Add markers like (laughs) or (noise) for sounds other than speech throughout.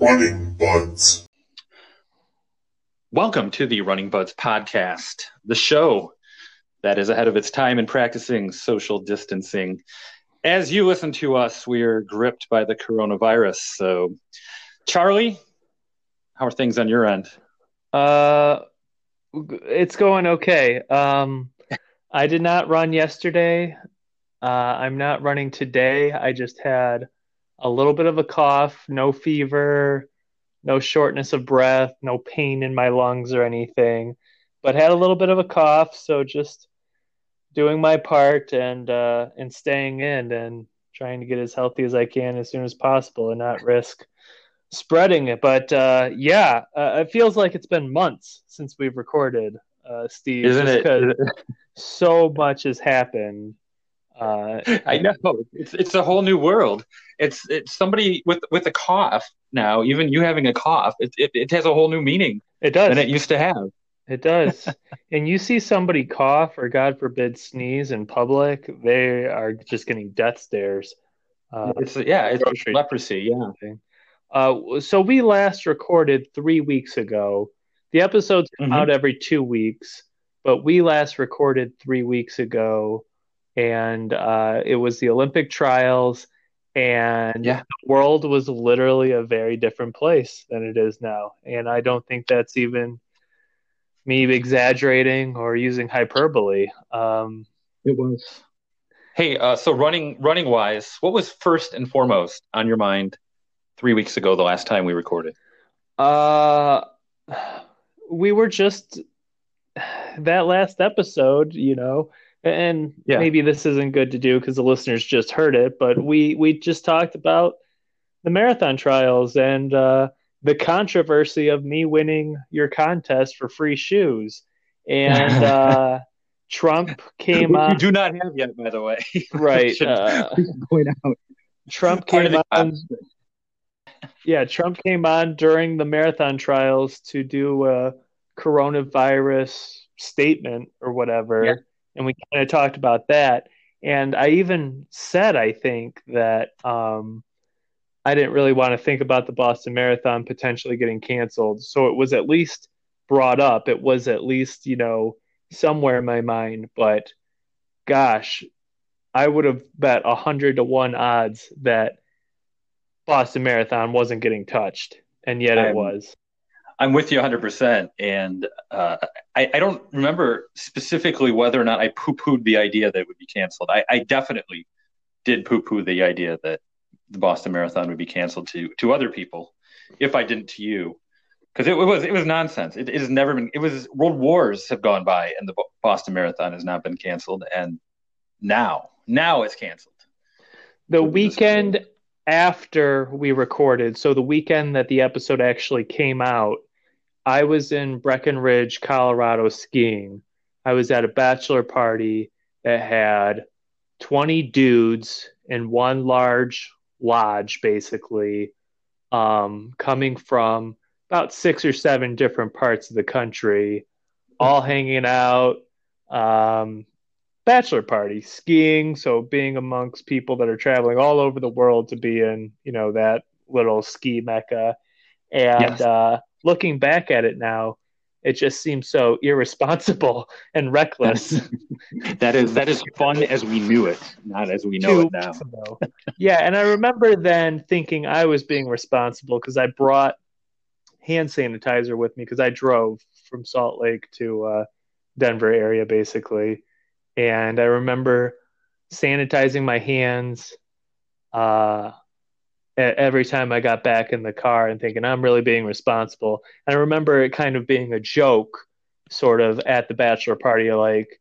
Running Buds. Welcome to the Running Buds podcast, the show that is ahead of its time in practicing social distancing. As you listen to us, we are gripped by the coronavirus. So, Charlie, how are things on your end? Uh, it's going okay. Um, I did not run yesterday. Uh, I'm not running today. I just had a little bit of a cough, no fever, no shortness of breath, no pain in my lungs or anything, but had a little bit of a cough. So just doing my part and uh, and staying in and trying to get as healthy as I can as soon as possible and not risk spreading it. But uh, yeah, uh, it feels like it's been months since we've recorded, uh, Steve. Isn't it? (laughs) So much has happened. Uh, (laughs) I know it's it's a whole new world. It's it's somebody with with a cough now. Even you having a cough, it it, it has a whole new meaning it does. than it used to have. It does. (laughs) and you see somebody cough or, God forbid, sneeze in public, they are just getting death stares. Uh, It's yeah, it's grocery- leprosy. Yeah, uh, so we last recorded three weeks ago. The episodes come Mhm. out every two weeks, but we last recorded three weeks ago, and uh, it was the Olympic trials, and Yeah. the world was literally a very different place than it is now. And I don't think that's even me exaggerating or using hyperbole. Um, it was. Hey, uh, so running running wise, what was first and foremost on your mind three weeks ago, the last time we recorded? Uh, we were just that last episode, you know, and Yeah. maybe this isn't good to do because the listeners just heard it, but we we just talked about the marathon trials and uh, the controversy of me winning your contest for free shoes, and (laughs) uh, Trump came Which you on do not have yet, by the way. (laughs) right. Uh, (laughs) point out. Trump came on. Yeah, Trump came on during the marathon trials to do a coronavirus statement or whatever, Yeah. And we kind of talked about that. And I even said, I think that um, I didn't really want to think about the Boston Marathon potentially getting canceled, so it was at least brought up. It was at least you know somewhere in my mind, but gosh, I would have bet a hundred to one odds that Boston Marathon wasn't getting touched, and yet it I'm- was. I'm with you 100%. And uh, I, I don't remember specifically whether or not I poo pooed the idea that it would be canceled. I, I definitely did poo poo the idea that the Boston Marathon would be canceled to, to other people, if I didn't to you. Because it, was it was nonsense. It, it has never been. It was world wars have gone by, and the Boston Marathon has not been canceled. And now, now it's canceled. The this weekend after we recorded, so the weekend that the episode actually came out, I was in Breckenridge, Colorado skiing. I was at a bachelor party that had 20 dudes in one large lodge, basically, um, coming from about six or seven different parts of the country, all hanging out. Um, bachelor party, skiing, so being amongst people that are traveling all over the world to be in, you know, that little ski mecca. And Yes. uh, looking back at it now, it just seems so (laughs) irresponsible and reckless. (laughs) That is that is fun as we knew it, not as we know two it now. yeah, and I remember then thinking I was being responsible because I brought hand sanitizer with me because I drove from Salt Lake to uh, Denver area basically, and I remember sanitizing my hands uh, every time I got back in the car and thinking I'm really being responsible. And I remember it kind of being a joke, sort of at the bachelor party, like,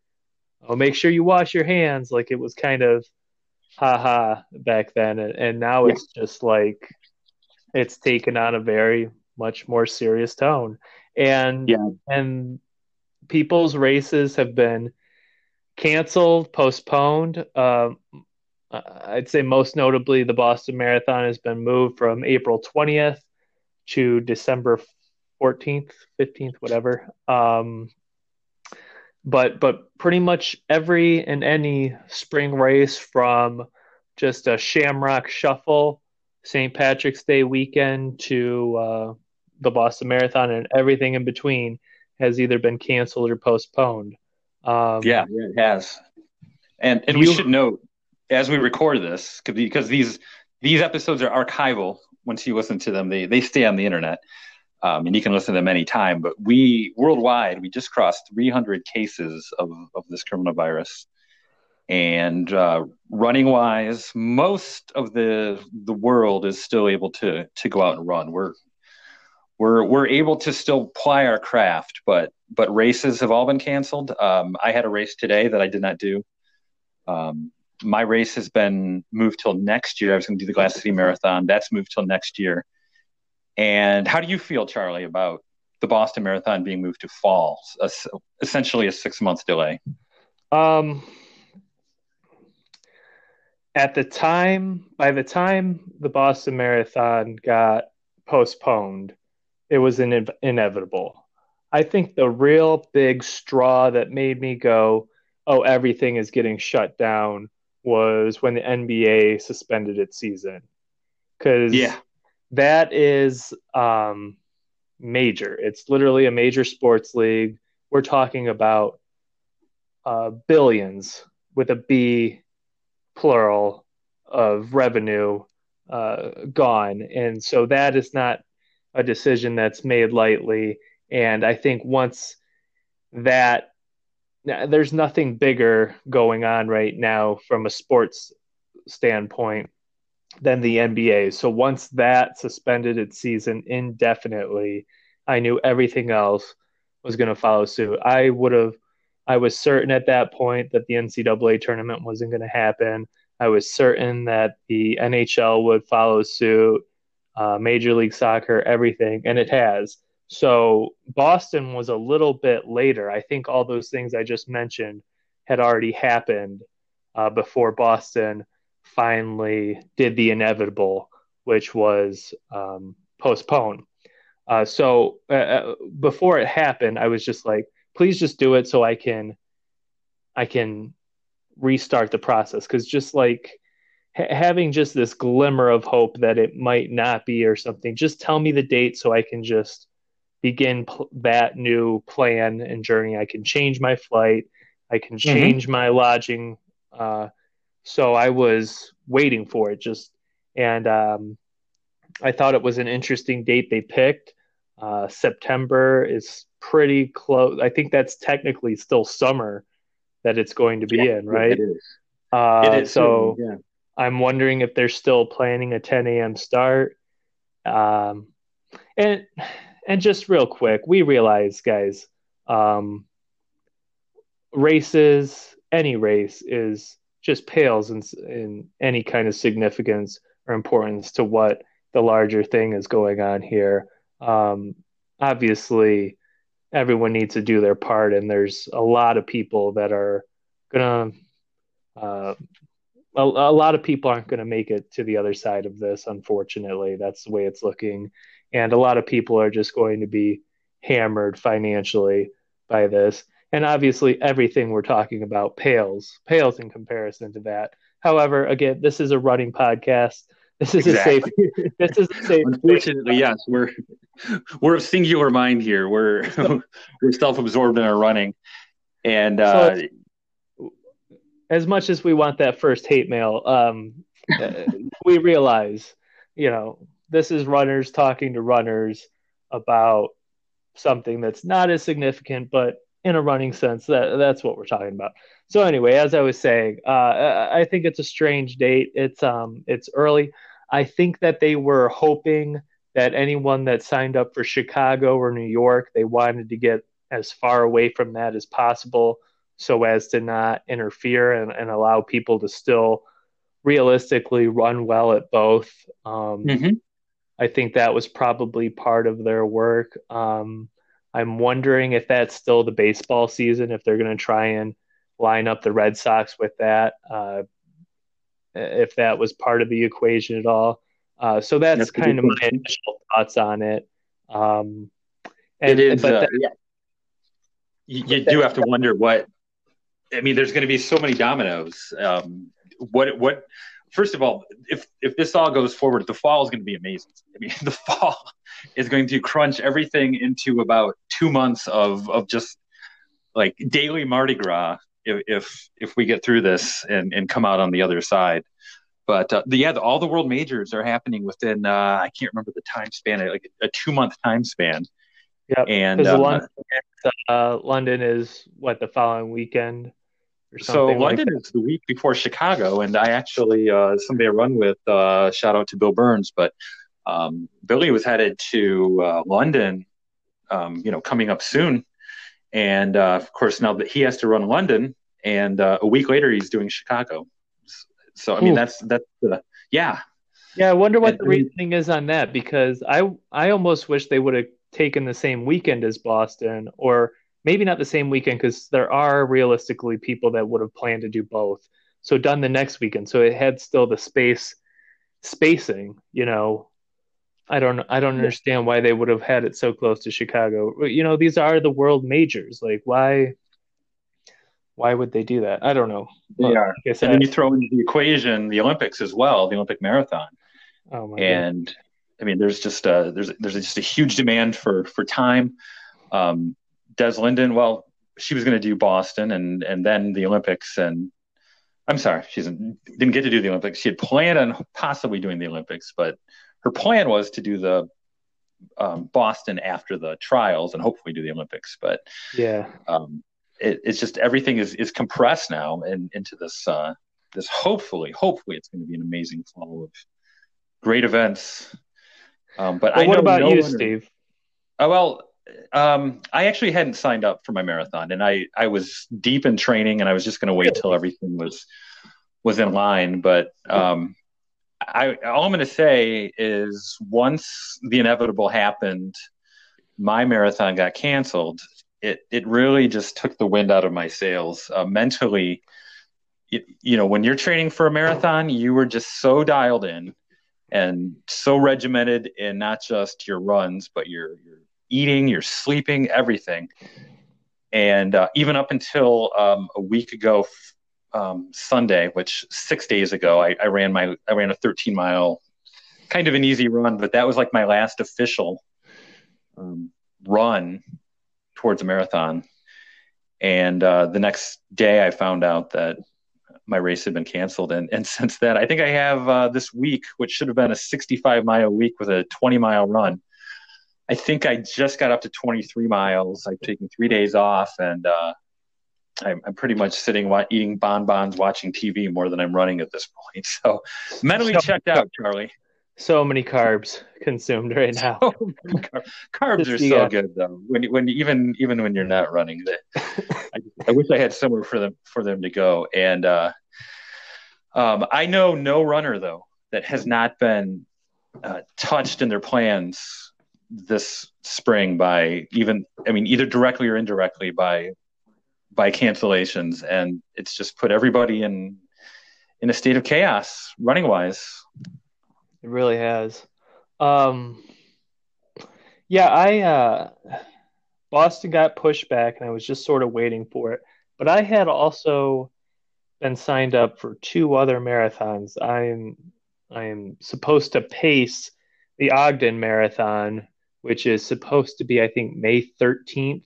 "Oh, make sure you wash your hands." Like it was kind of haha back then, and, and now Yeah. it's just like it's taken on a very much more serious tone, and Yeah. and people's races have been canceled, postponed. Um, Um, I'd say most notably, the Boston Marathon has been moved from April 20th to December 14th, 15th, whatever. Um, but but pretty much every and any spring race from just a Shamrock Shuffle St. Patrick's Day weekend to uh, the Boston Marathon and everything in between has either been canceled or postponed. Um, yeah, it has. And and you, we should note as we record this because these these episodes are archival. Once you listen to them, they they stay on the internet, um, and you can listen to them anytime. But we worldwide, we just crossed 300 cases of of this coronavirus, and uh, running wise, most of the the world is still able to to go out and run. We're we're we're able to still ply our craft, but but races have all been canceled. Um, I had a race today that I did not do. Um, my race has been moved till next year. I was going to do the Glass City Marathon. That's moved till next year. And how do you feel, Charlie, about the Boston Marathon being moved to fall, essentially a six month delay? Um, at the time, by the time the Boston Marathon got postponed, it was in, inevitable. I think the real big straw that made me go, oh, everything is getting shut down was when the NBA suspended its season. Because yeah. that is um, major. It's literally a major sports league. We're talking about uh, billions with a B plural of revenue uh, gone. And so that is not a decision that's made lightly. And I think once that there's nothing bigger going on right now from a sports standpoint than the NBA. So once that suspended its season indefinitely, I knew everything else was going to follow suit. I would have, I was certain at that point that the NCAA tournament wasn't going to happen. I was certain that the NHL would follow suit uh, Major League Soccer, everything, and it has. So Boston was a little bit later. I think all those things I just mentioned had already happened uh, before Boston finally did the inevitable, which was um, postpone. Uh, so uh, uh, before it happened, I was just like, please just do it so I can, I can restart the process. Because just like ha- having just this glimmer of hope that it might not be or something. Just tell me the date so I can just begin pl- that new plan and journey. I can change my flight. I can mm-hmm. change mm-hmm. my lodging. Uh, so I was waiting for it just, and um, I thought it was an interesting date they picked. Uh, September is pretty close. I think that's technically still summer that it's going to be yeah, in, right? It is. Uh, it is so yeah. I'm wondering if they're still planning a 10 a.m. start. Um, and and just real quick, we realize, guys, um, races, any race is just pales in, in any kind of significance or importance to what the larger thing is going on here. Um, obviously, everyone needs to do their part, and there's a lot of people that are gonna uh, a, a lot of people aren't going to make it to the other side of this. Unfortunately, that's the way it's looking, and a lot of people are just going to be hammered financially by this. And obviously, everything we're talking about pales pales in comparison to that. However, again, this is a running podcast. This is exactly. a safe. (laughs) This is a safe. Unfortunately, yes, we're we're of singular mind here. We're (laughs) we're self-absorbed in our running, and uh, so as much as we want that first hate mail, um, (laughs) we realize, you know, this is runners talking to runners about something that's not as significant, but in a running sense, that that's what we're talking about. So anyway, as I was saying, uh, I think it's a strange date. It's um, it's early. I think that they were hoping that anyone that signed up for Chicago or New York, they wanted to get as far away from that as possible so as to not interfere and, and allow people to still realistically run well at both. Um, mm-hmm. I think that was probably part of their work. Um, I'm wondering if that's still the baseball season, if they're going to try and line up the Red Sox with that, uh, if that was part of the equation at all. Uh, so that's, that's kind of my initial thoughts on it. Um, and, it is, but uh, that, yeah. You, you do have to wonder what I mean, there's going to be so many dominoes. Um, what what first of all, if if this all goes forward, the fall is going to be amazing. I mean, (laughs) the fall is going to crunch everything into about two months of of just like daily Mardi Gras. If if, if we get through this and and come out on the other side. But uh, the, yeah, the, all the world majors are happening within uh, I can't remember the time span, like a two month time span. Yeah, and uh, London, uh, London is what the following weekend. So London like is the week before Chicago, and I actually uh, somebody I run with. Uh, shout out to Bill Burns, but um, Billy was headed to uh, London, um, you know, coming up soon, and uh, of course now that he has to run London, and uh, a week later he's doing Chicago. So I mean Ooh. that's that's yeah. Yeah, I wonder what and, the reasoning is on that because I I almost wish they would have taken the same weekend as Boston, or maybe not the same weekend because there are realistically people that would have planned to do both. So done the next weekend, so it had still the space spacing. You know, I don't I don't understand why they would have had it so close to Chicago. You know, these are the world majors. Like why? Why would they do that? I don't know. They are. Like and then you throw into the equation the Olympics as well, the Olympic marathon. Oh my and God I mean, there's just a, there's there's just a huge demand for for time. Um, Des Linden, well, she was going to do Boston and and then the Olympics, and I'm sorry, she didn't get to do the Olympics. She had planned on possibly doing the Olympics, but her plan was to do the um, Boston after the trials and hopefully do the Olympics. But yeah, um, it, it's just everything is is compressed now and into this uh, this hopefully hopefully it's going to be an amazing fall of great events um, but well, I what about no you, Steve? Oh well, um, I actually hadn't signed up for my marathon, and I I was deep in training, and I was just going to wait till everything was was in line. But um, I all I'm going to say is once the inevitable happened, my marathon got canceled. It it really just took the wind out of my sails uh, mentally. It, you know, when you're training for a marathon, you were just so dialed in and so regimented in not just your runs, but your, your eating, your sleeping, everything. And uh, even up until um, a week ago, um, Sunday, which six days ago, I, I, ran my I ran a 13 mile, kind of an easy run, but that was like my last official um, run towards a marathon. And uh, the next day, I found out that my race had been canceled. And, and (laughs) since then, I think I have uh, this week, which should have been a 65 mile week with a 20 mile run. I think I just got up to 23 miles. I've taken three days off, and uh, I'm, I'm, pretty much sitting eating bonbons, watching TV more than I'm running at this point. (laughs) So mentally so, checked out, Charlie. So many carbs consumed right now. (laughs) So car- carbs are so good though. When when even even when you're not running, (laughs) I, I, wish I had somewhere for them for them to go. And uh, um, I know no runner though that has not been uh, touched in their plans this spring by even I mean either directly or indirectly by by cancellations, and it's just put everybody in in a state of chaos running wise. It really has. Um, yeah, I uh, Boston got pushed back, and I was just sort of waiting for it. But I had also been signed up for two other marathons. I am I am supposed to pace the Ogden Marathon, which is supposed to be I think May 13th,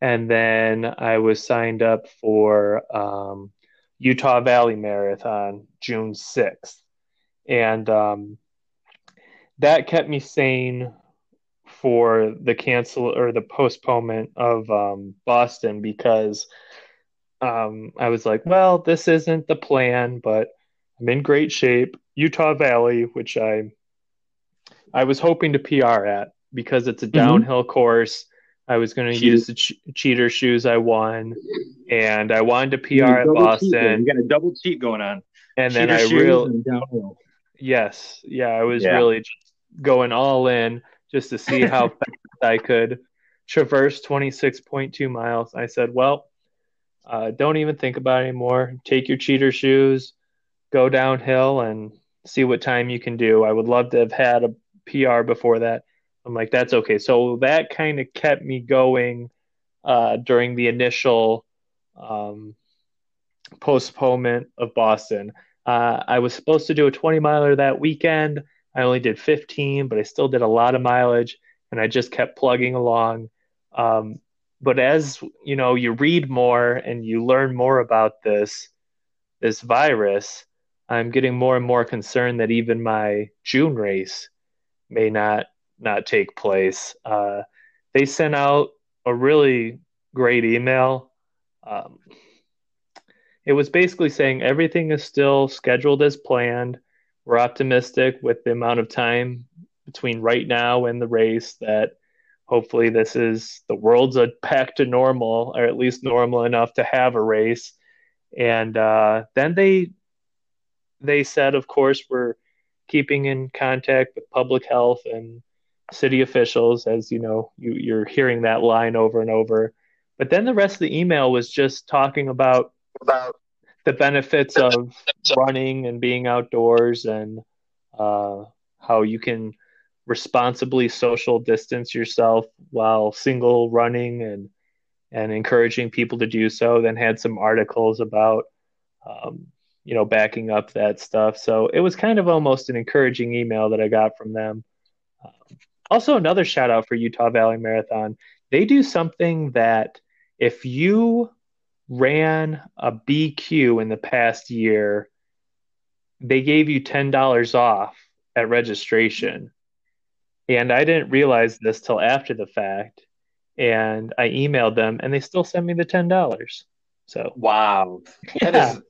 and then I was signed up for um, Utah Valley Marathon June 6th, and um, that kept me sane for the cancel or the postponement of um, Boston because um, I was like, well, this isn't the plan, but I'm in great shape. Utah Valley, which I I was hoping to PR at because it's a mm-hmm. downhill mm-hmm. course. I was going to use the ch- cheater shoes I won, and I wanted to PR at Boston. you got a double cheat going on. And cheater then I really yes, yeah, I was yeah. really just going all in just to see how (laughs) fast I could traverse 26.2 miles. I said, well, uh, don't even think about it anymore. Take your cheater shoes, go downhill, and see what time you can do. I would love to have had a PR before that. I'm like, that's okay. So that kind of kept me going uh, during the initial um, postponement of Boston. Uh, I was supposed to do a 20 miler that weekend. I only did 15, but I still did a lot of mileage, and I just kept plugging along. Um, but as you know, you read more and you learn more about this this virus. I'm getting more and more concerned that even my June race may not not take place. Uh, they sent out a really great email. Um, it was basically saying everything is still scheduled as planned. We're optimistic with the amount of time between right now and the race that hopefully this is the world's a (laughs) back to normal or at least normal enough to have a race. And uh, then they they said, of course, we're keeping in contact with public health and city officials, as you know, you, you're hearing that line over and over. But then the rest of the email was just talking about about the benefits of running and being outdoors and uh, how you can responsibly social distance yourself while single running and and encouraging people to do so. Then had some articles about um, you know backing up that stuff. So it was kind of almost an encouraging email that I got from them. Um, also, another shout out for Utah Valley Marathon. They do something that if you ran a BQ in the past year, they gave you $10 off at registration. And I didn't realize this till after the fact. And I emailed them and they still sent me the $10. So wow. That yeah. is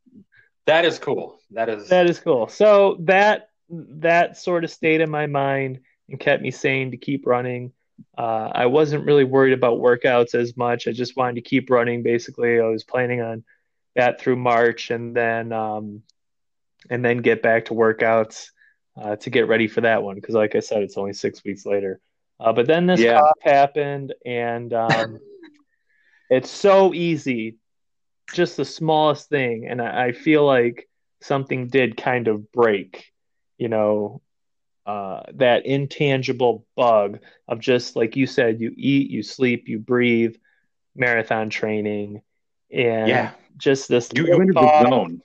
that is cool. That is that is cool. So that that sort of stayed in my mind and kept me sane to keep running. Uh, I wasn't really worried about workouts as much. I just wanted to keep running. Basically, I was planning on that through March, and then um, and then get back to workouts uh, to get ready for that one. Because, like I said, it's only six weeks later. Uh, but then this yeah. happened, and um, (laughs) it's so easy, just the smallest thing, and I, I feel like something did kind of break. You know, uh, that intangible bug of just like you said, you eat, you sleep, you breathe, marathon training, and yeah. just this you, you the zone.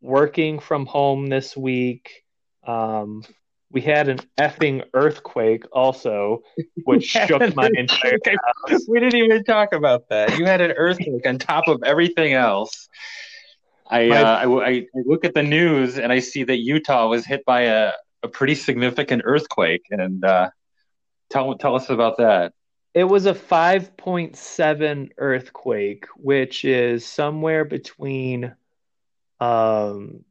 Working from home this week, um, we had an effing earthquake also, which (laughs) shook my entire house. We didn't even talk about that. You had an earthquake on top of everything else. I, my, uh, I, I look at the news and I see that Utah was hit by a, a pretty significant earthquake, and uh, tell tell us about that. It was a 5.7 earthquake, which is somewhere between um,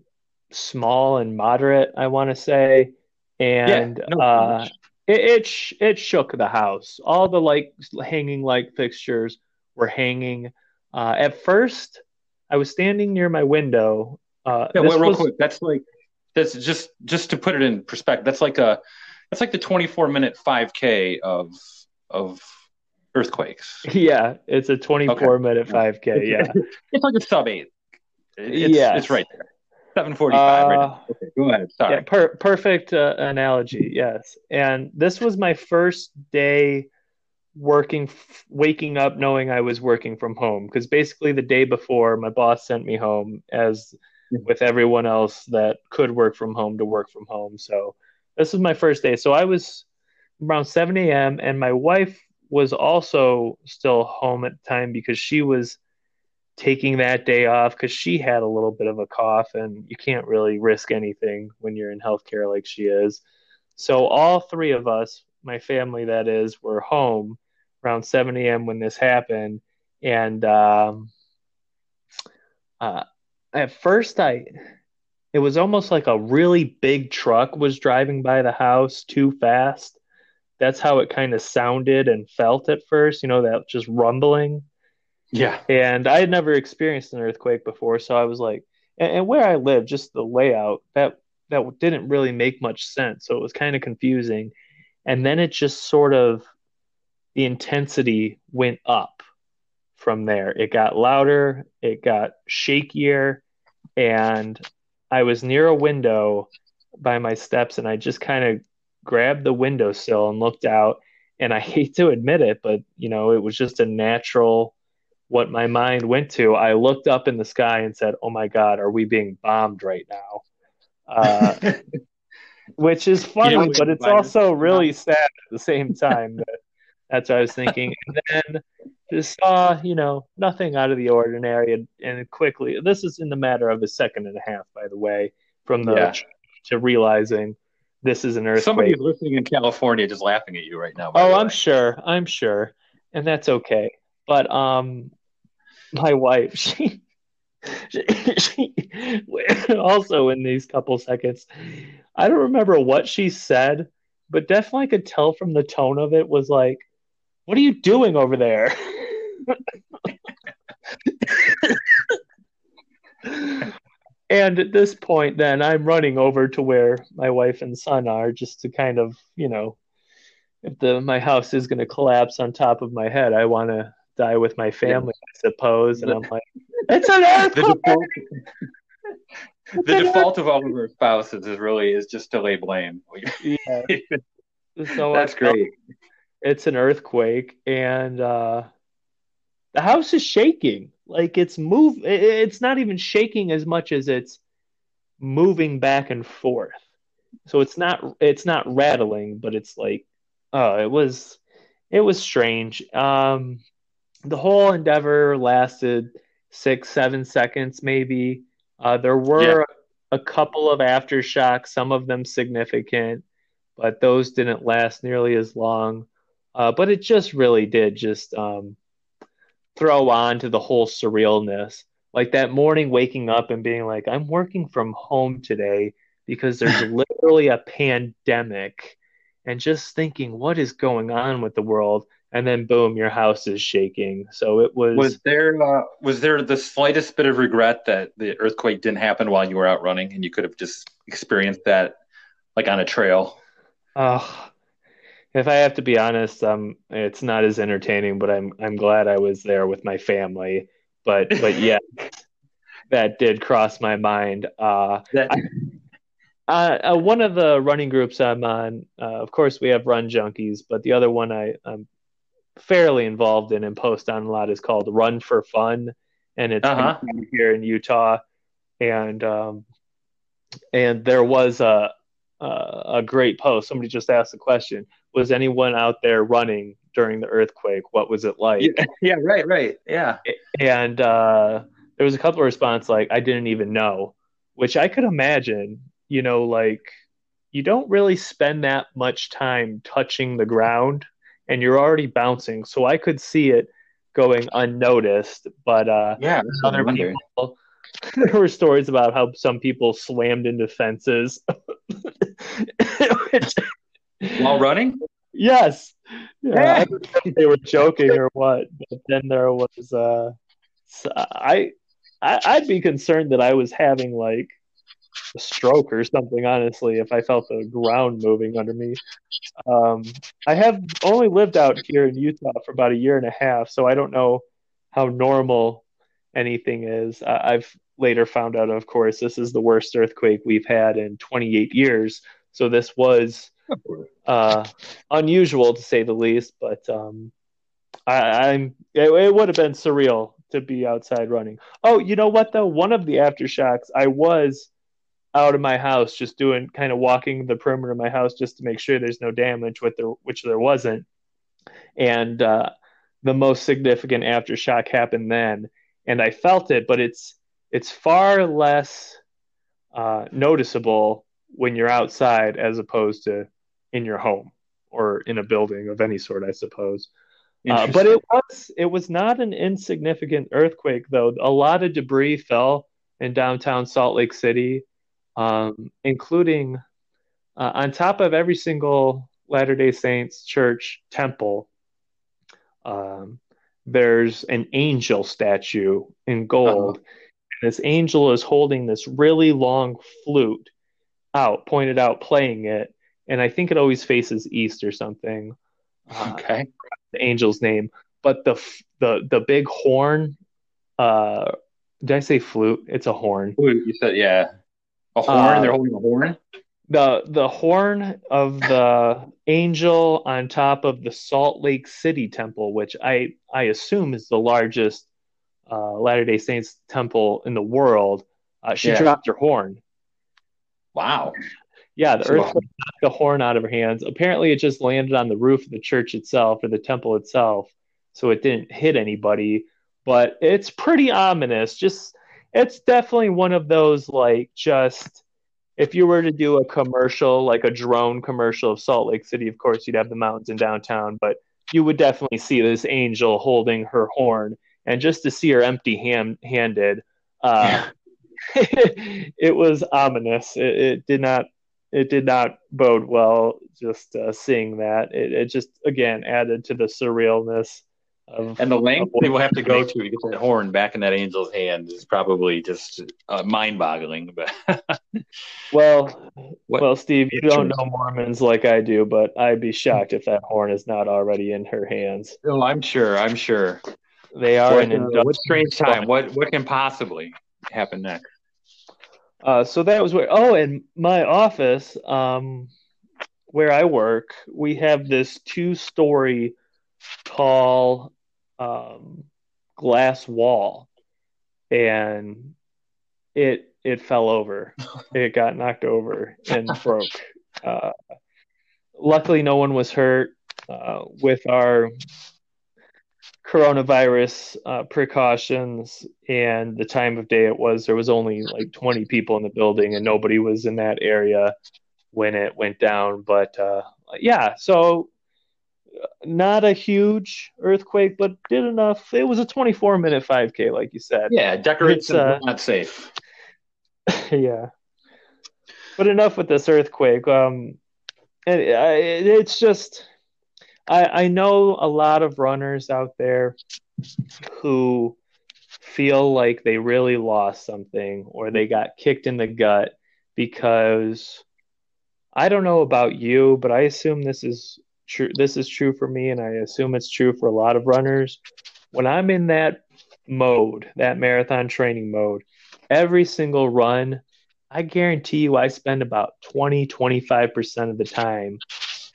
small and moderate, I want to say, and yeah, no uh, it it, sh- it shook the house. All the like hanging light fixtures were hanging. Uh, at first, I was standing near my window. Uh, yeah, well, real was... quick, that's like that's just just to put it in perspective. That's like a that's like the 24 minute 5K of of earthquakes. (laughs) Yeah, it's a 24 okay. minute 5K. Yeah, (laughs) it's like a sub eight. It's, yes. it's right there. 745 uh, right okay, go ahead sorry yeah, per- perfect uh, analogy yes and this was my first day working f- waking up knowing i was working from home because basically the day before my boss sent me home as with everyone else that could work from home to work from home. So this was my first day. So I was around 7 a.m. and my wife was also still home at the time because she was taking that day off because she had a little bit of a cough and you can't really risk anything when you're in healthcare like she is. So all three of us, my family that is, were home around 7 a.m. when this happened. And um, uh, at first I it was almost like a really big truck was driving by the house too fast. That's how it kind of sounded and felt at first, you know, that just rumbling. Yeah. And I had never experienced an earthquake before, so I was like and, and where I live, just the layout, that that didn't really make much sense. So it was kind of confusing. And then it just sort of the intensity went up from there. It got louder, it got shakier, and I was near a window by my steps, and I just kind of grabbed the windowsill and looked out. And I (laughs) hate to admit it, but you know, it was just a natural what my mind went to, I looked up in the sky and said, "Oh my God, are we being bombed right now?" Uh, (laughs) which is funny, but it's also really sad at the same time. That that's what I was thinking. And then just saw, you know, nothing out of the ordinary, and, and, quickly. This is in the matter of a second and a half, by the way, from the yeah. to realizing this is an earthquake. Somebody listening in California just laughing at you right now. Oh, I'm sure. I'm sure, and that's okay. But um, my wife, (laughs) she, she, she also in these couple seconds, I don't remember what she said, but definitely could tell from the tone of it was like, "What are you doing over there?" (laughs) and at this point, then I'm running over to where my wife and son are, just to kind of, you know, if the my house is going to collapse on top of my head, I want to die with my family, I suppose. And I'm like, (laughs) it's an earthquake. The default, (laughs) the default of all of our spouses is really is just to lay blame. yeah. (laughs) So that's great. It's an earthquake, and uh, the house is shaking. Like it's move. It's not even shaking as much as it's moving back and forth. So it's not it's not rattling, but it's like, oh, it was it was strange. Um, the whole endeavor lasted six, seven seconds, maybe. Uh, there were yeah. a couple of aftershocks, some of them significant, but those didn't last nearly as long. Uh, but it just really did just um, throw on to the whole surrealness. Like that morning waking up and being like, I'm working from home today because there's (laughs) literally a pandemic, and just thinking, what is going on with the world? And then boom, your house is shaking. So it was. Was there uh, was there the slightest bit of regret that the earthquake didn't happen while you were out running, and you could have just experienced that, like on a trail? Oh, if I have to be honest, um, it's not as entertaining, but I'm I'm glad I was there with my family. But but (laughs) yeah, that did cross my mind. Uh, that. I, uh, uh, one of the running groups I'm on, uh, of course, we have Run Junkies, but the other one I, I'm fairly involved in and post on a lot is called Run for Fun, and it's uh-huh. here in Utah, and um, and there was a, a a great post. Somebody just asked the question: Was anyone out there running during the earthquake? What was it like? Yeah, (laughs) yeah right, right, yeah. And uh, there was a couple of responses like, "I didn't even know," which I could imagine. You know, like you don't really spend that much time touching the ground and you're already bouncing. So I could see it going unnoticed. But uh, yeah, other people, (laughs) there were stories about how some people slammed into fences (laughs) while running. Yes, yeah, I they were joking or what. But then there was, uh, I, I, I'd be concerned that I was having like a stroke or something, honestly, if I felt the ground moving under me. Um, I have only lived out here in Utah for about a year and a half, so I don't know how normal anything is. Uh, I've later found out, of course, this is the worst earthquake we've had in 28 years. So this was uh, unusual to say the least, but um, I, am it, it would have been surreal to be outside running. Oh, you know what though? One of the aftershocks, I was out of my house, just doing kind of walking the perimeter of my house just to make sure there's no damage, with there, which there wasn't. And uh, the most significant aftershock happened then, and I felt it, but it's it's far less uh, noticeable when you're outside as opposed to in your home or in a building of any sort, I suppose. Uh, but it was it was not an insignificant earthquake though. A lot of debris fell in downtown Salt Lake City um, including uh, on top of every single Latter day Saints church temple, um, there's an angel statue in gold. Uh-huh. This angel is holding this really long flute out, pointed out, playing it. And I think it always faces east or something. Uh, okay. Uh, the angel's name. But the the the big horn, uh, did I say flute? It's a horn. You said yeah. A horn? Uh, They're holding a horn? The the horn of the angel on top of the Salt Lake City temple, which I I assume is the largest uh, Latter Day Saints temple in the world. Uh, she Yeah. dropped her horn. Wow. Yeah, the So- earthquake knocked the horn out of her hands. Apparently, it just landed on the roof of the church itself or the temple itself, so it didn't hit anybody. But it's pretty ominous. Just it's definitely one of those like just if you were to do a commercial, like a drone commercial of Salt Lake City, of course you'd have the mountains in downtown, but you would definitely see this angel holding her horn, and just to see her empty hand handed, uh, (laughs) it was ominous. It, it did not it did not bode well. Just uh, seeing that, it, it just again added to the surrealness of. And the length they will have to go to to get that horn back in that angel's hand is probably just uh, mind-boggling. But (laughs) well, What- well, Steve, you don't know Mormons like I do, but I'd be shocked if that horn is not already in her hands. oh, I'm sure. I'm sure. They are What, an uh, what strange time? What what can possibly happen next? Uh, so that was where. Oh, and my office, um, where I work, we have this two-story tall um, glass wall, and it it fell over. (laughs) it got knocked over and (laughs) broke. Uh, luckily, no one was hurt. Uh, with our coronavirus uh, precautions and the time of day it was, there was only like 20 people in the building and nobody was in that area when it went down. But uh, yeah, so not a huge earthquake, but did enough. It was a 24 minute 5K, like you said. Yeah, decorations It's, uh, not safe. (laughs) yeah. But enough with this earthquake. Um, and I, it's just, I, I know a lot of runners out there who feel like they really lost something or they got kicked in the gut because I don't know about you, but I assume this is true. This is true for me, and I assume it's true for a lot of runners. When I'm in that mode, that marathon training mode, every single run, I guarantee you I spend about 20, 25% of the time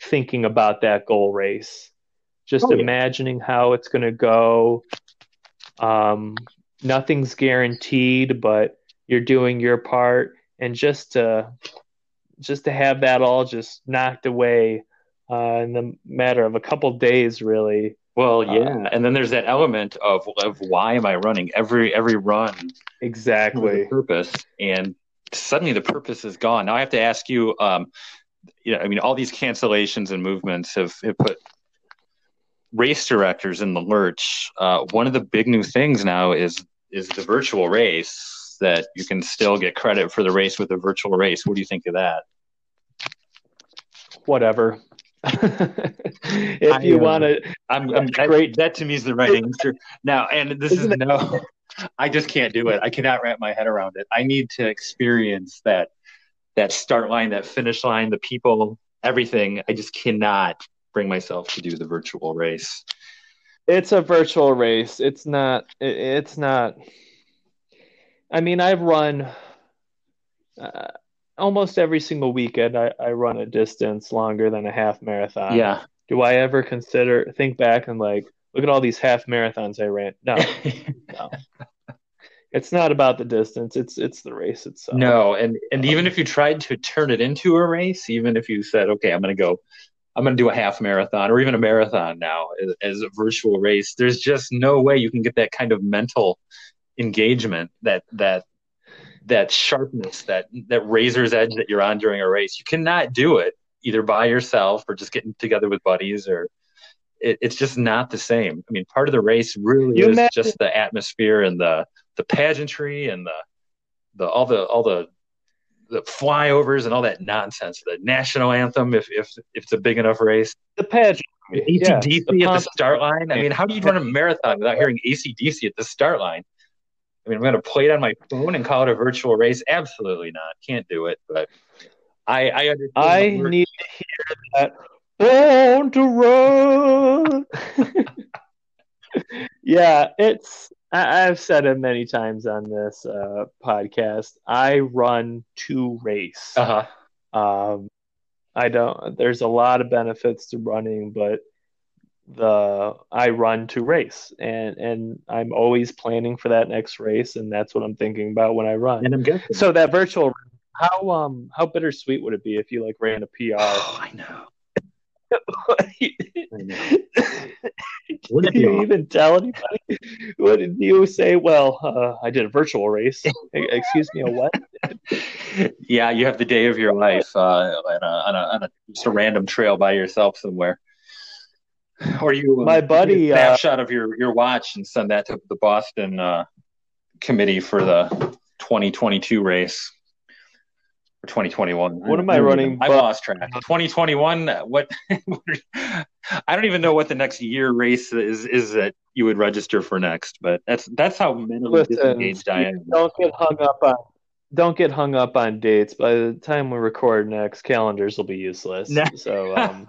thinking about that goal race. Just Oh, yeah. imagining how it's going to go. Um, nothing's guaranteed, but you're doing your part. And just to, just to have that all just knocked away uh, in the matter of a couple days, really. Well, Uh, yeah, and then there's that element of of why am I running? Every every run Exactly. purpose, and suddenly the purpose is gone. Now I have to ask you, um, you know, I mean, all these cancellations and movements have, have put race directors in the lurch. Uh, one of the big new things now is is the virtual race that you can still get credit for the race with a virtual race. What do you think of that? Whatever. (laughs) if I, you uh, want to, I'm, I'm that, great. That to me is the right answer. Now, and this is it- no, (laughs) I just can't do it. I cannot wrap my head around it. I need to experience that that start line, that finish line, the people, everything. I just cannot bring myself to do the virtual race. it's a virtual race. It's not. It, it's not. I mean, I've run uh, almost every single weekend. I, I run a distance longer than a half marathon. yeah. Do I ever consider think back and like look at all these half marathons I ran? No, (laughs) it's not about the distance. It's it's the race itself. no, and and even if you tried to turn it into a race, even if you said, okay, I'm going to go, I'm going to do a half marathon or even a marathon now as, as a virtual race, there's just no way you can get that kind of mental engagement, that that that sharpness, that that razor's edge that you're on during a race. You cannot do it either by yourself or just getting together with buddies or. It, it's just not the same. I mean, part of the race really You is imagine- just the atmosphere and the the pageantry and the the all the all the the flyovers and all that nonsense. The national anthem, if if if it's a big enough race, the pageant. Yeah, ACDC the at the start line. I mean, how do you run a marathon without hearing ACDC at the start line? I mean, I'm going to play it on my phone and call it a virtual race. Absolutely not. Can't do it. But I I understand. I need to hear that. Born to run. (laughs) yeah, it's. I, I've said it many times on this uh, podcast. I run to race. The I run to race, and and I'm always planning for that next race, and that's what I'm thinking about when I run. And I'm good. So that virtual, how um how bittersweet would it be if you like ran a PR? Oh, I know. (laughs) I know. Would it be you even tell anybody? What did you say? Well, uh, I did a virtual race. (laughs) Excuse me, a what? yeah, you have the day of your life uh, on, a, on, a, on a just a random trail by yourself somewhere. Or you, uh, My buddy, uh, snapshot of your, your watch and send that to the Boston uh, committee for the 2022 race or 2021. What am I running, I lost track. 2021. What? (laughs) I don't even know what the next year race is is that you would register for next. But that's that's how mentally Listen, disengaged I am. Don't get hung up on. Don't get hung up on dates. By the time we record next, calendars will be useless. (laughs) So, um,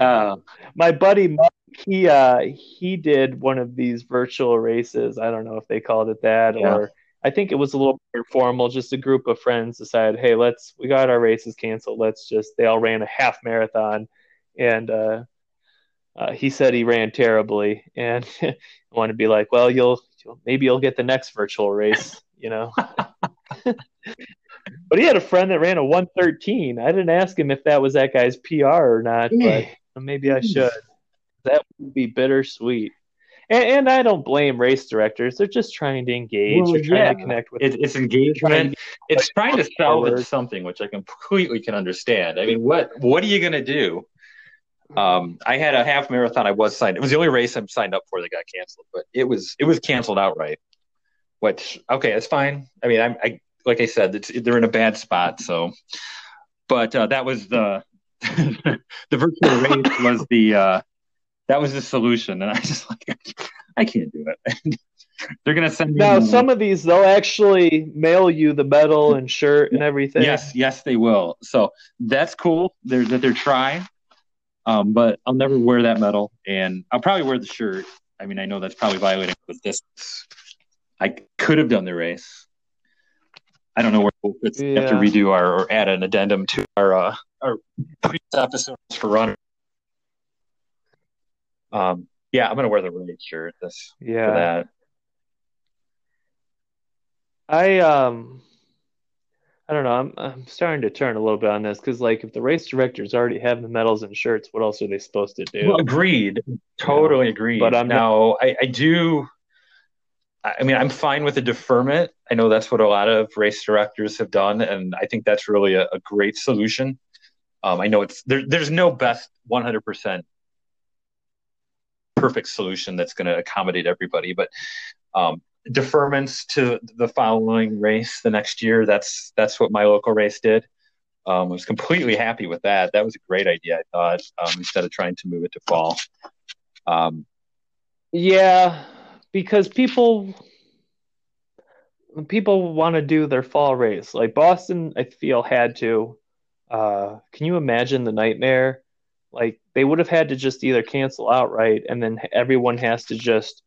Uh, my buddy Mike, he uh, he did one of these virtual races. I don't know if they called it that, Yeah. or I think it was a little more informal. Just a group of friends decided, hey, let's we got our races canceled. Let's just. They all ran a half marathon, and uh, uh, he said he ran terribly, and (laughs) I wanted to be like, well, you'll, you'll maybe you'll get the next virtual race, you know. (laughs) (laughs) but he had a friend that ran a 113. I didn't ask him if that was that guy's PR or not, but maybe I should. That would be bittersweet. And, and I don't blame race directors. They're just trying to engage. Well, They're trying yeah. to connect with. it, it's trying engagement. It's trying to salvage something, which I completely can understand. I mean, what what are you going to do? Um, I had a half marathon. I was signed. It was the only race I'm signed up for that got canceled, but it was it was canceled outright. Which okay, that's fine. I mean, I'm I like I said, it's, they're in a bad spot. So, but uh, that was the (laughs) the virtual race was the uh, that was the solution, and I just like (laughs) I can't do it. (laughs) they're gonna send me Now, money. some of these they'll actually mail you the medal and shirt and everything. Yes, yes, they will. So that's cool. They're that they're trying. Um, but I'll never wear that medal, and I'll probably wear the shirt. I mean, I know that's probably violating but this I could have done the race. I don't know where we'll it's- we have to redo our or add an addendum to our uh, our previous episodes for runner. Um, yeah, I'm gonna wear the race shirt. This yeah. for Yeah. that. I um I don't know. I'm I'm starting to turn a little bit on this because like if the race directors already have the medals and shirts, what else are they supposed to do? Well, agreed. Totally agreed. But I'm now I, I do. I mean, I'm fine with a deferment. I know that's what a lot of race directors have done, and I think that's really a, a great solution. Um, I know it's there, there's no best 100% perfect solution that's going to accommodate everybody, but um, deferments to the following race the next year. That's that's what my local race did. Um, I was completely happy with that. That was a great idea, I thought. Um, instead of trying to move it to fall. Um, Yeah, because people people want to do their fall race. Like Boston, I feel had to. Uh, can you imagine the nightmare? Like they would have had to just either cancel outright, and then everyone has to just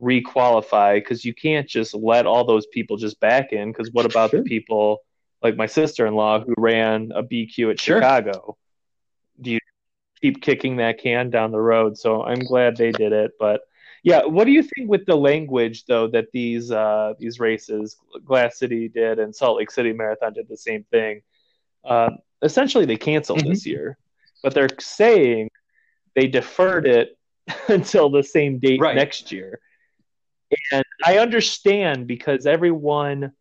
requalify because you can't just let all those people just back in. Because what about Sure. the people like my sister-in-law who ran a BQ at Sure. Chicago? Do you keep kicking that can down the road? So I'm glad they did it, but yeah, what do you think with the language though that these uh, these races, Glass City did and Salt Lake City Marathon did the same thing? Uh, essentially, they canceled Mhm. this year, but they're saying they deferred it (laughs) until the same date Right. next year. And I understand because everyone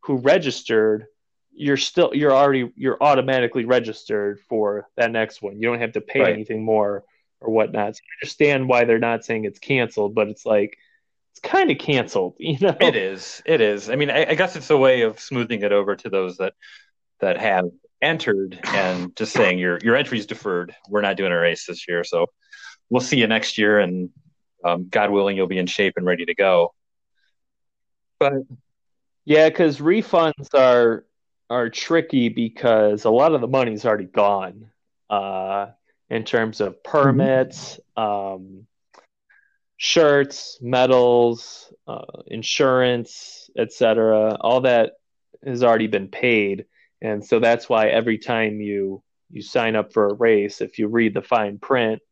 who registered, you're still you're already you're automatically registered for that next one. You don't have to pay Right. anything more or whatnot. So I understand why they're not saying it's canceled, but it's like it's kind of canceled, (laughs) you know? It is. It is. I mean, I, I guess it's a way of smoothing it over to those that that have entered and just saying your your entry's deferred. We're not doing a race this year, so we'll see you next year, and um, God willing, you'll be in shape and ready to go. But Yeah, because refunds are are tricky because a lot of the money's already gone uh, in terms of permits, um, shirts, medals, uh, insurance, etc. All that has already been paid, and so that's why every time you you sign up for a race, if you read the fine print,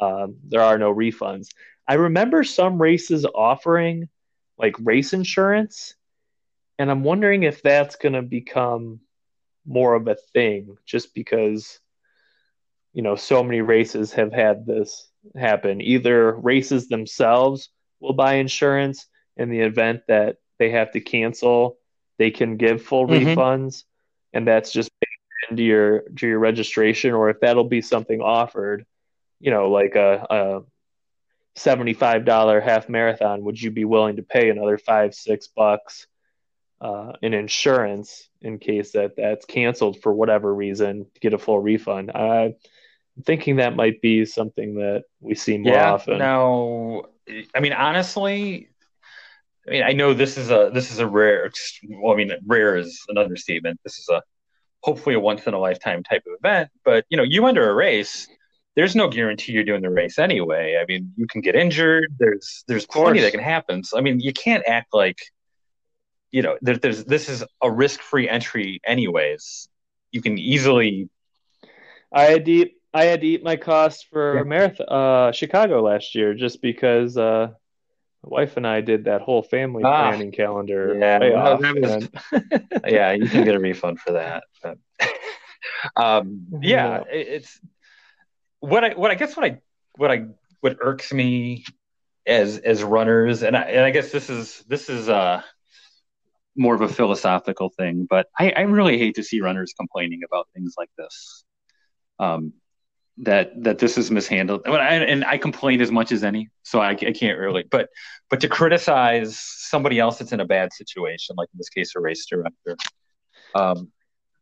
um, there are no refunds. I remember some races offering like race insurance, and I'm wondering if that's going to become more of a thing just because you know so many races have had this happen either races themselves will buy insurance in the event that they have to cancel they can give full mm-hmm. refunds and that's just into your to your registration or if that'll be something offered you know like a, a $75 half marathon would you be willing to pay another five six bucks uh, in insurance in case that that's canceled for whatever reason to get a full refund i'm thinking that might be something that we see more yeah, often now i mean honestly I mean, I know this is a this is a rare. Well, I mean, rare is an understatement. This is a hopefully a once in a lifetime type of event. But you know, you enter a race, there's no guarantee you're doing the race anyway. I mean, you can get injured. There's there's plenty that can happen. So I mean, you can't act like you know there, there's this is a risk free entry anyways. You can easily. I had to eat, I had to eat my costs for yeah. marathon uh, Chicago last year just because uh, my wife and I did that whole family ah, planning calendar. Yeah, well, was, (laughs) yeah, you can get a refund for that. But, (laughs) um, yeah, it's what I what I guess what I what I what irks me as as runners, and I, and I guess this is this is uh more of a philosophical thing, but I, I really hate to see runners complaining about things like this. Um, that that this is mishandled. And I, and I complain as much as any so I, I can't really but but to criticize somebody else that's in a bad situation like in this case a race director um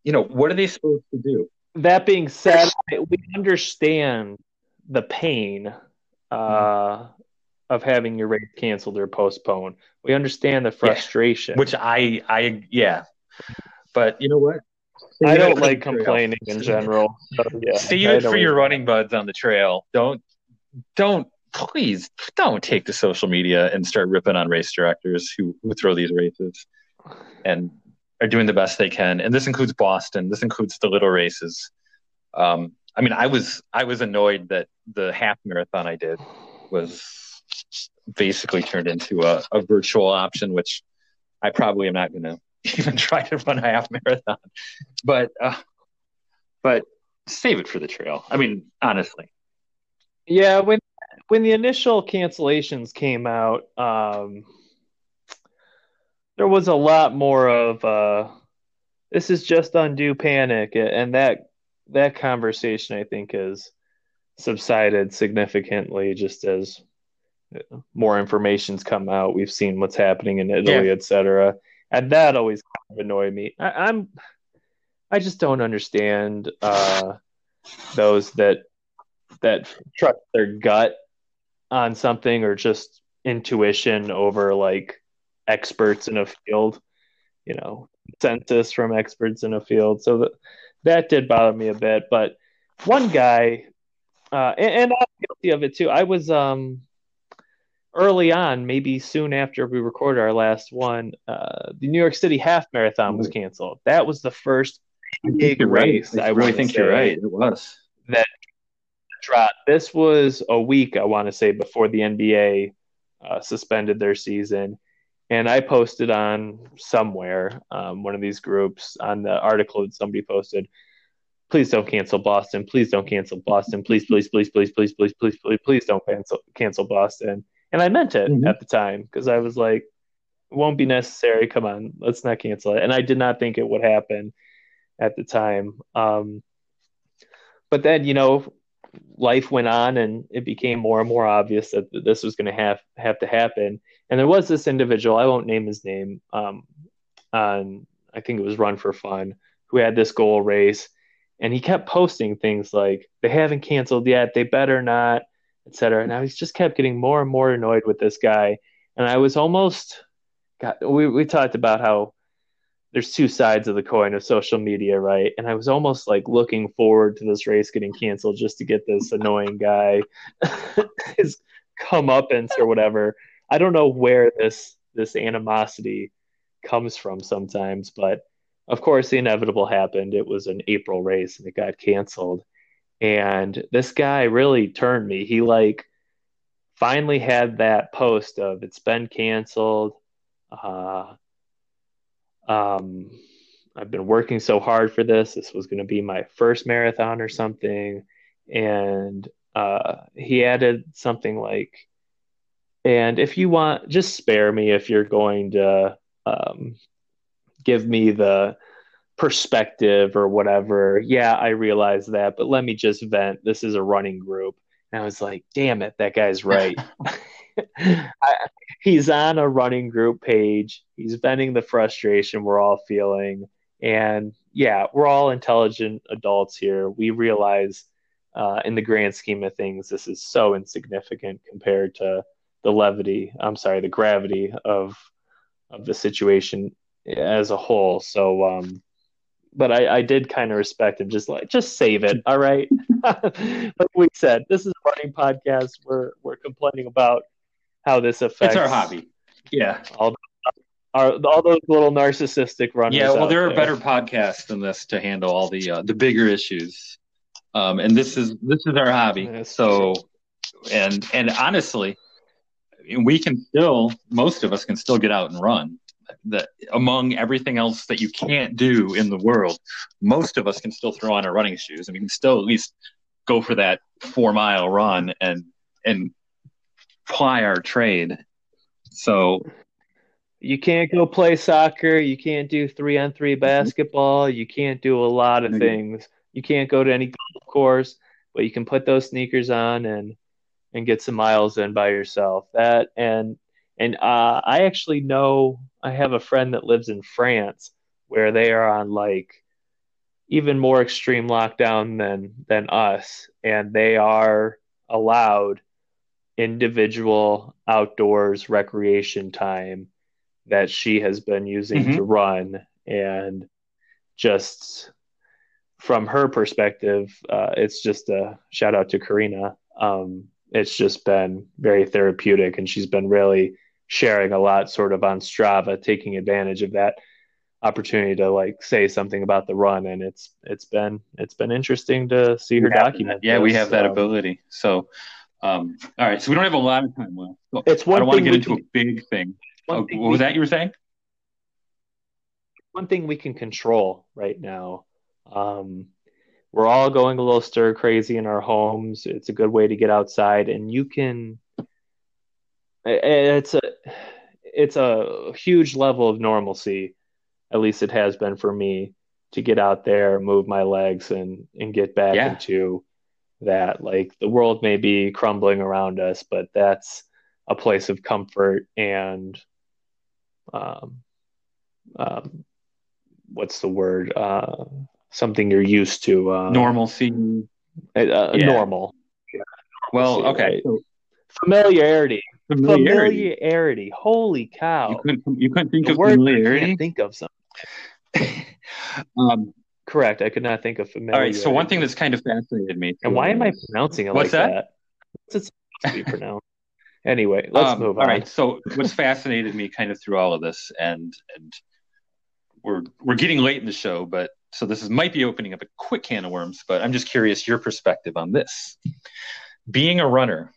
you know what are they supposed to do? That being said we understand the pain uh mm-hmm. of having your race canceled or postponed. We understand the frustration. Yeah. which i i yeah. But you know what I don't like complaining in general. So, yeah, Save it for your running buds on the trail. Don't don't please don't take to social media and start ripping on race directors who, who throw these races and are doing the best they can. And this includes Boston. This includes the little races. Um, I mean, I was I was annoyed that the half marathon I did was basically turned into a, a virtual option, which I probably am not going to (laughs) even try to run a half marathon. But uh, but save it for the trail. I mean, honestly. Yeah, when when the initial cancellations came out, um, there was a lot more of uh, this is just undue panic, and that that conversation I think has subsided significantly just as more information's come out. We've seen what's happening in Italy, yeah. et cetera and that always kind of annoyed me. I, am I just don't understand uh, those that that trust their gut on something or just intuition over like experts in a field, you know, consensus from experts in a field. So that that did bother me a bit. But one guy, uh, and, and I'm guilty of it too. I was um early on, maybe soon after we recorded our last one, uh, the New York City Half Marathon was canceled. That was the first big race. Right. I, I really think you're right. It was that dropped. This was a week, I want to say, before the NBA uh, suspended their season. And I posted on somewhere, um, one of these groups, on the article that somebody posted. Please don't cancel Boston. Please don't cancel Boston. Please, please, please, please, please, please, please, please, please don't cancel cancel Boston and I meant it mm-hmm. at the time because I was like, it won't be necessary. Come on, let's not cancel it. And I did not think it would happen at the time. Um, but then, you know, life went on and it became more and more obvious that this was going to have have to happen. And there was this individual, I won't name his name, um, on I think it was Run for Fun, who had this goal race, and he kept posting things like they haven't canceled yet, they better not, etc. And I was just kept getting more and more annoyed with this guy, and I was almost got we we talked about how there's two sides of the coin of social media, right? And I was almost like looking forward to this race getting canceled just to get this annoying guy (laughs) his comeuppance or whatever. I don't know where this this animosity comes from sometimes, but of course, the inevitable happened. It was an April race and it got canceled. And this guy really turned me. He like finally had that post of it's been canceled. Uh, um, I've been working so hard for this. This was going to be my first marathon or something. And uh, he added something like, and if you want, just spare me if you're going to um, give me the perspective or whatever. Yeah, I realize that, but let me just vent. This is a running group. And I was like, damn it, that guy's right. (laughs) (laughs) I, he's on a running group page. He's venting the frustration we're all feeling. And yeah, we're all intelligent adults here. We realize, uh, in the grand scheme of things, this is so insignificant compared to the levity. I'm sorry, the gravity of of the situation as a whole. So, um, but I, I did kind of respect him. Just like, just save it, all right. (laughs) like we said, this is a running podcast. We're we're complaining about how this affects. It's our hobby. Yeah. All, our, all those little narcissistic runners. Yeah, well, there are better podcasts than this to handle all the uh, the bigger issues. Um, and this is this is our hobby. That's so, true. and and honestly, we can still most of us can still get out and run that among everything else that you can't do in the world, most of us can still throw on our running shoes and we can still at least go for that four mile run and and ply our trade. So you can't go play soccer, you can't do three on three mm-hmm. basketball, you can't do a lot of things. You can't go to any golf course, but you can put those sneakers on and and get some miles in by yourself. That and and uh, I actually know I have a friend that lives in France where they are on like even more extreme lockdown than than us, and they are allowed individual outdoors recreation time that she has been using mm-hmm. to run. And just from her perspective uh, it's just a shout out to karina. Um, it's just been very therapeutic and she's been really sharing a lot sort of on Strava, taking advantage of that opportunity to like say something about the run and it's it's been it's been interesting to see her yeah, document yeah this. we have that um, ability. So um all right so we don't have a lot of time left. Well, it's one i don't want to get into can, a big thing. Oh, what was that you were saying? One thing we can control right now um we're all going a little stir crazy in our homes. It's a good way to get outside and you can it's a it's a huge level of normalcy at least it has been for me to get out there move my legs and and get back yeah. into that like the world may be crumbling around us but that's a place of comfort and um, um what's the word uh something you're used to uh normalcy uh, yeah. normal yeah. well okay right? familiarity Familiarity. familiarity. Holy cow! You couldn't, you couldn't think the of familiarity. think of something. (laughs) um, Correct. I could not think of familiarity. All right. So one thing that's kind of fascinated me. And why am I pronouncing it What's like that? that? What's it supposed to be (laughs) pronounced? Anyway, let's um, move on. All right. So what's fascinated me kind of through all of this, and and we're we're getting late in the show, but so this is might be opening up a quick can of worms. But I'm just curious your perspective on this. Being a runner,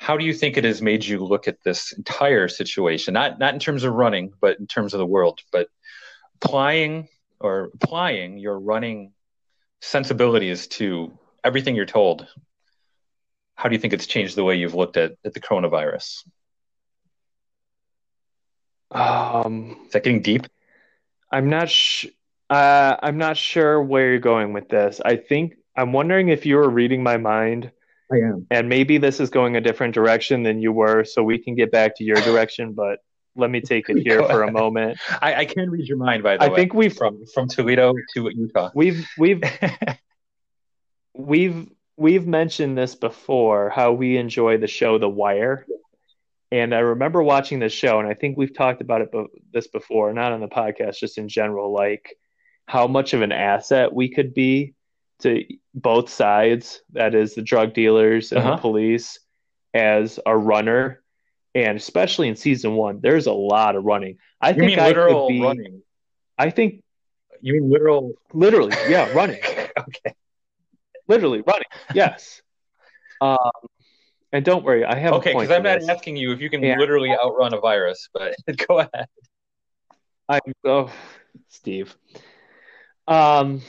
how do you think it has made you look at this entire situation? Not not in terms of running but in terms of the world but applying or applying your running sensibilities to everything you're told. How do you think it's changed the way you've looked at, at the coronavirus? Um is that getting deep? I'm not sh- uh, i'm not sure where you're going with this. I think i'm wondering if you were reading my mind I am. And maybe this is going a different direction than you were, so we can get back to your direction. But let me take it here for a (laughs) moment. I, I, can read your mind, by the I way. I think we've from from Toledo to Utah. We've we've (laughs) we've we've mentioned this before. How we enjoy the show The Wire, and I remember watching this show, and I think we've talked about it this before, not on the podcast, just in general, like how much of an asset we could be to both sides, that is the drug dealers and uh-huh. the police, as a runner. And especially in season one, there's a lot of running. I you think I could be, running. I think You mean literal? Literally, yeah, running. (laughs) okay. Literally running. Yes. (laughs) Um, and don't worry, I have okay because I'm not this. asking you if you can Yeah. literally outrun a virus, but (laughs) go ahead. I'm oh, Steve. Um,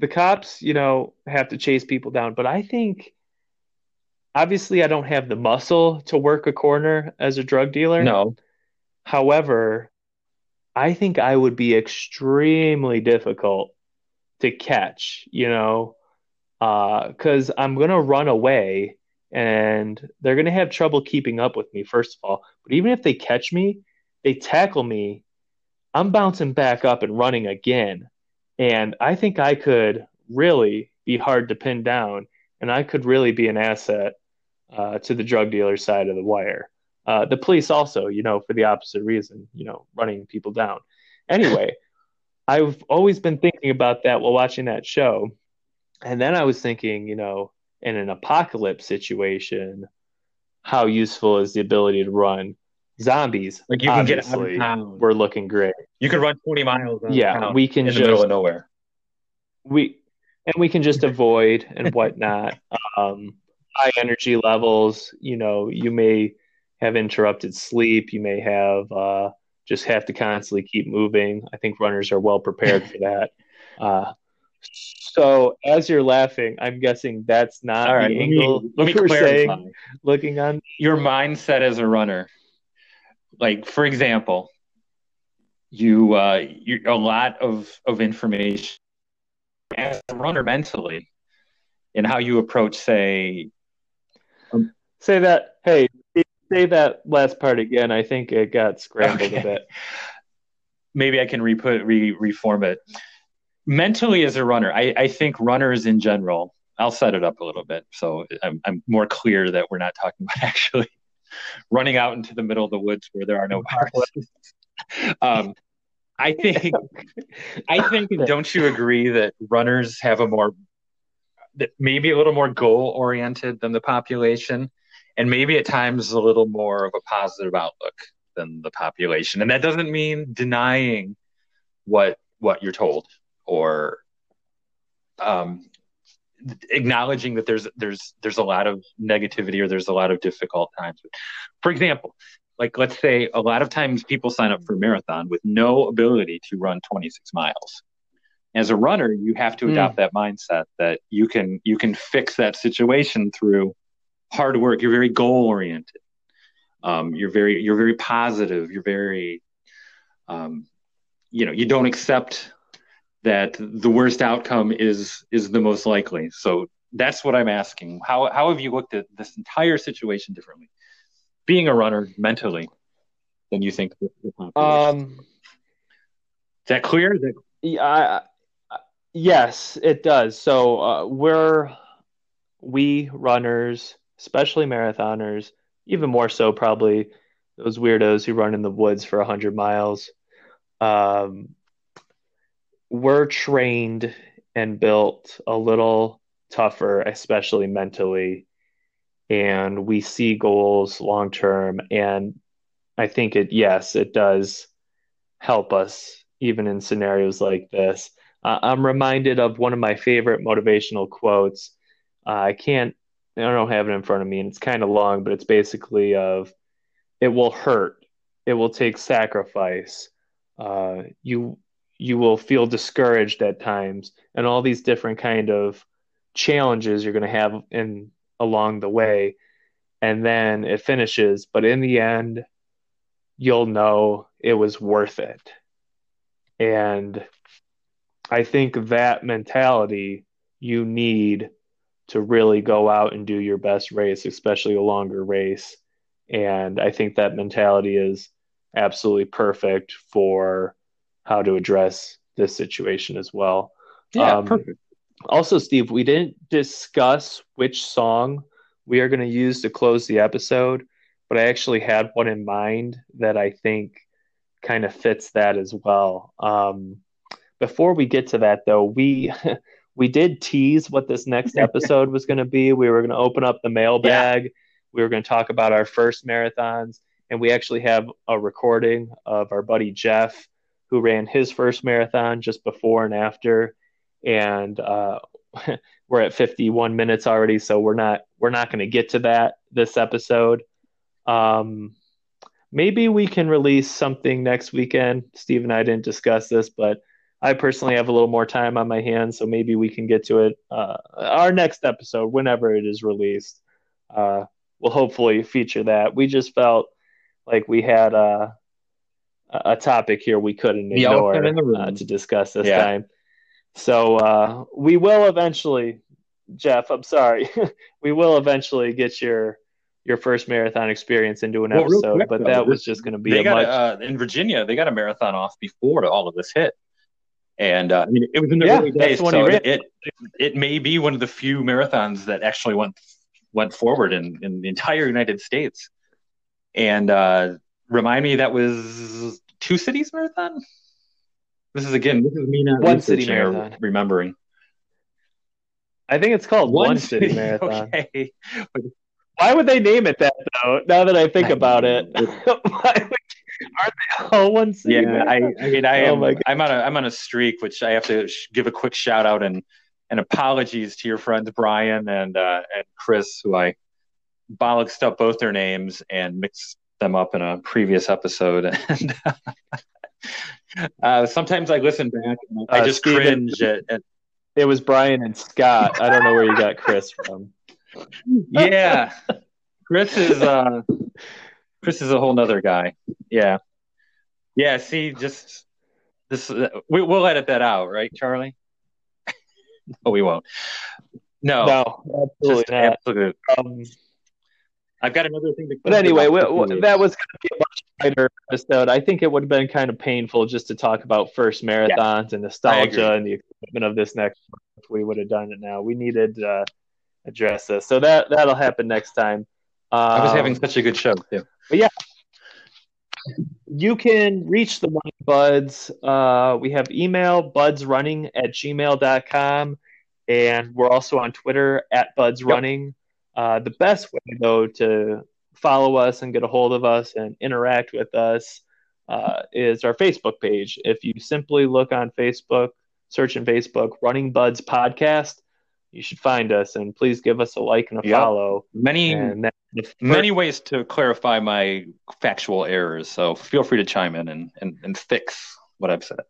the cops, you know, have to chase people down, but I think obviously I don't have the muscle to work a corner as a drug dealer. No. However, I think I would be extremely difficult to catch, you know, uh, because I'm going to run away and they're going to have trouble keeping up with me, first of all. But even if they catch me, they tackle me, I'm bouncing back up and running again. And I think I could really be hard to pin down and I could really be an asset uh, to the drug dealer side of the wire. Uh, the police also, you know, for the opposite reason, you know, running people down. Anyway, (laughs) I've always been thinking about that while watching that show. And then I was thinking, you know, in an apocalypse situation, how useful is the ability to run? Zombies, Like you can get out of town. we're looking great. You could run 20 miles. Yeah, we can in the middle just of nowhere. we and we can just avoid and whatnot. (laughs) Um, high energy levels, you know, you may have interrupted sleep. You may have uh, just have to constantly keep moving. I think runners are well prepared for that. (laughs) Uh, so as you're laughing, I'm guessing that's not All right, the let me, let me (laughs) saying clarify. looking on. Your mindset as a runner, like for example, you uh, you a lot of of information as a runner mentally, and how you approach, say, Say that. Hey, say that last part again. I think it got scrambled Okay. a bit. (laughs) maybe I can re put re reform it. Mentally, as a runner, I, I think runners in general. I'll set it up a little bit so I'm, I'm more clear that we're not talking about (laughs) actually running out into the middle of the woods where there are no viruses. (laughs) um, I think I think (laughs) don't you agree that runners have a more that maybe a little more goal oriented than the population? And maybe at times a little more of a positive outlook than the population. And that doesn't mean denying what what you're told or um, acknowledging that there's there's there's a lot of negativity or there's a lot of difficult times. For example like let's say a lot of times people sign up for a marathon with no ability to run 26 miles. As a runner you have to Hmm. adopt that mindset that you can you can fix that situation through hard work. You're very goal oriented. Um, you're very you're very positive. You're very um, you know you don't accept that the worst outcome is is the most likely so that's what i'm asking how how have you looked at this entire situation differently being a runner mentally than you think? Um, is that clear Is that- Yeah, I, yes, it does. So uh, we're we runners, especially marathoners, even more so probably those weirdos who run in the woods for 100 miles. Um, we're trained and built a little tougher, especially mentally, and we see goals long term. And I think it, yes, it does help us even in scenarios like this. Uh, I'm reminded of one of my favorite motivational quotes. Uh, I can't, I don't have it in front of me, and it's kind of long, but it's basically of, "It will hurt, it will take sacrifice. Uh, you you will feel discouraged at times, and all these different kind of challenges you're going to have in along the way, and then it finishes. But in the end, you'll know it was worth it." And I think that mentality you need to really go out and do your best race, especially a longer race. And I think that mentality is absolutely perfect for how to address this situation as well. yeah Um, perfect Also, Steve, we didn't discuss which song we are going to use to close the episode, but I actually had one in mind that I think kind of fits that as well. Um, before we get to that, though, we (laughs) we did tease what this next (laughs) episode was going to be. We were going to open up the mailbag. We were going to talk about our first marathons, and we actually have a recording of our buddy Jeff, who ran his first marathon just before and after, and uh, (laughs) we're at 51 minutes already, so we're not we're not going to get to that this episode. Um, maybe we can release something next weekend. Steve and I didn't discuss this, but I personally have a little more time on my hands, so maybe we can get to it. Uh, our next episode, whenever it is released, uh, will hopefully feature that. We just felt like we had a, a topic here we couldn't ignore uh, to discuss this yeah. time. So uh, we will eventually, Jeff. I'm sorry, (laughs) we will eventually get your your first marathon experience into an well, episode, quick, but though, that was just going to be they got much... uh, in Virginia. They got a marathon off before all of this hit, and uh, I mean it was in the yeah, early days, so it, it, it may be one of the few marathons that actually went went forward in in the entire United States. And uh, remind me, that was two cities marathon. This is again, this is me not one city marathon. Remembering. I think it's called one, one city, city, (laughs) marathon. Okay. Why would they name it that though? Now that I think about it, (laughs) why would Aren't they all one city? Yeah, I, I, mean, I oh am. I'm on a I'm on a streak, which I have to sh- give a quick shout out and and apologies to your friends Brian and uh, and Chris, who I bollocksed up both their names and mixed them up in a previous episode. (laughs) And uh, sometimes I listen back and I uh, just Steven, cringe at, at, It was Brian and Scott. I don't know where you got Chris from. yeah, Chris is uh, Chris is a whole nother guy. Yeah, yeah. See, just this. Uh, we, we'll edit that out, right, Charlie? (laughs) no, we won't. No, no, absolutely just not. Absolute. Um, I've got another thing to. But anyway, we, we, that was going to be a much lighter episode. I think it would have been kind of painful just to talk about first marathons yeah, and nostalgia and the excitement of this next. If we would have done it now, we needed to uh, address this. So that that'll happen next time. Um, I was having um, such a good show too. But yeah, you can reach the Running Buds. Uh, we have email budsrunning at gmail.com. And we're also on Twitter at Buds Running. Uh, the best way, though, to follow us and get a hold of us and interact with us uh, is our Facebook page. If you simply look on Facebook, search in Facebook, Running Buds Podcast, you should find us and please give us a like and a yep. follow. Many first... many ways to clarify my factual errors, so feel free to chime in and, and, and fix what I've said.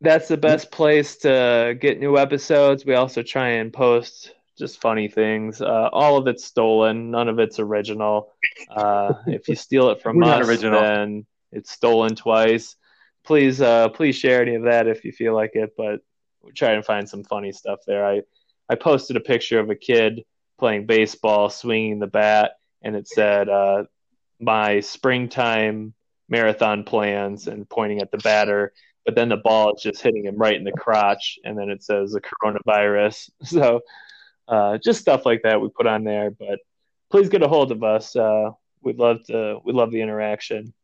That's the best place to get new episodes. We also try and post just funny things. Uh, all of it's stolen. None of it's original. Uh, if you steal it from us, then it's stolen twice. Please, uh, please share any of that if you feel like it. But try and find some funny stuff there. I I posted a picture of a kid playing baseball, swinging the bat, and it said uh, my springtime marathon plans and pointing at the batter. But then the ball is just hitting him right in the crotch, and then it says the coronavirus. (laughs) So uh, just stuff like that we put on there. But please get a hold of us. Uh, we'd love to. We love the interaction.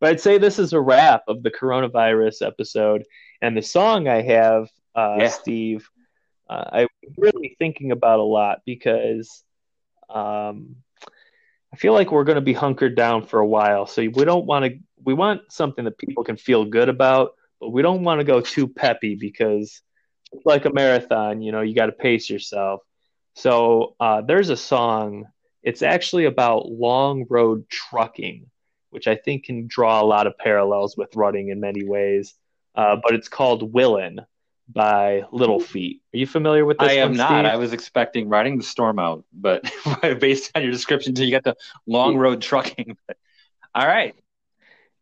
But I'd say this is a wrap of the coronavirus episode. And the song I have, uh, yeah. Steve, uh, I'm really thinking about a lot because um, I feel like we're going to be hunkered down for a while. So we don't want to, we want something that people can feel good about, but we don't want to go too peppy because it's like a marathon, you know, you got to pace yourself. So uh, there's a song, it's actually about long road trucking which I think can draw a lot of parallels with running in many ways. Uh, but it's called Willin' by Little Feat. Are you familiar with this? I am one, not. Steve? I was expecting riding the storm out, but (laughs) based on your description, you got the long road trucking. (laughs) All right.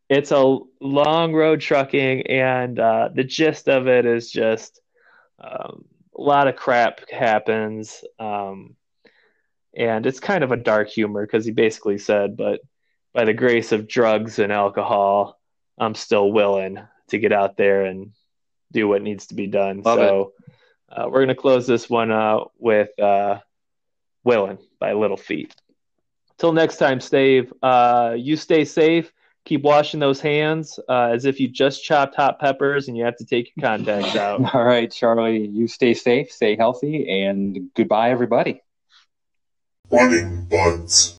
It's a long road trucking, and uh, the gist of it is just um, a lot of crap happens. Um, and it's kind of a dark humor because he basically said, but by the grace of drugs and alcohol, I'm still willing to get out there and do what needs to be done. Love so uh, we're going to close this one out with uh, Willing by Little Feat. Till next time, Steve, uh, you stay safe. Keep washing those hands uh, as if you just chopped hot peppers and you have to take your contacts (laughs) out. All right, Charlie, you stay safe, stay healthy, and goodbye, everybody. Running buds.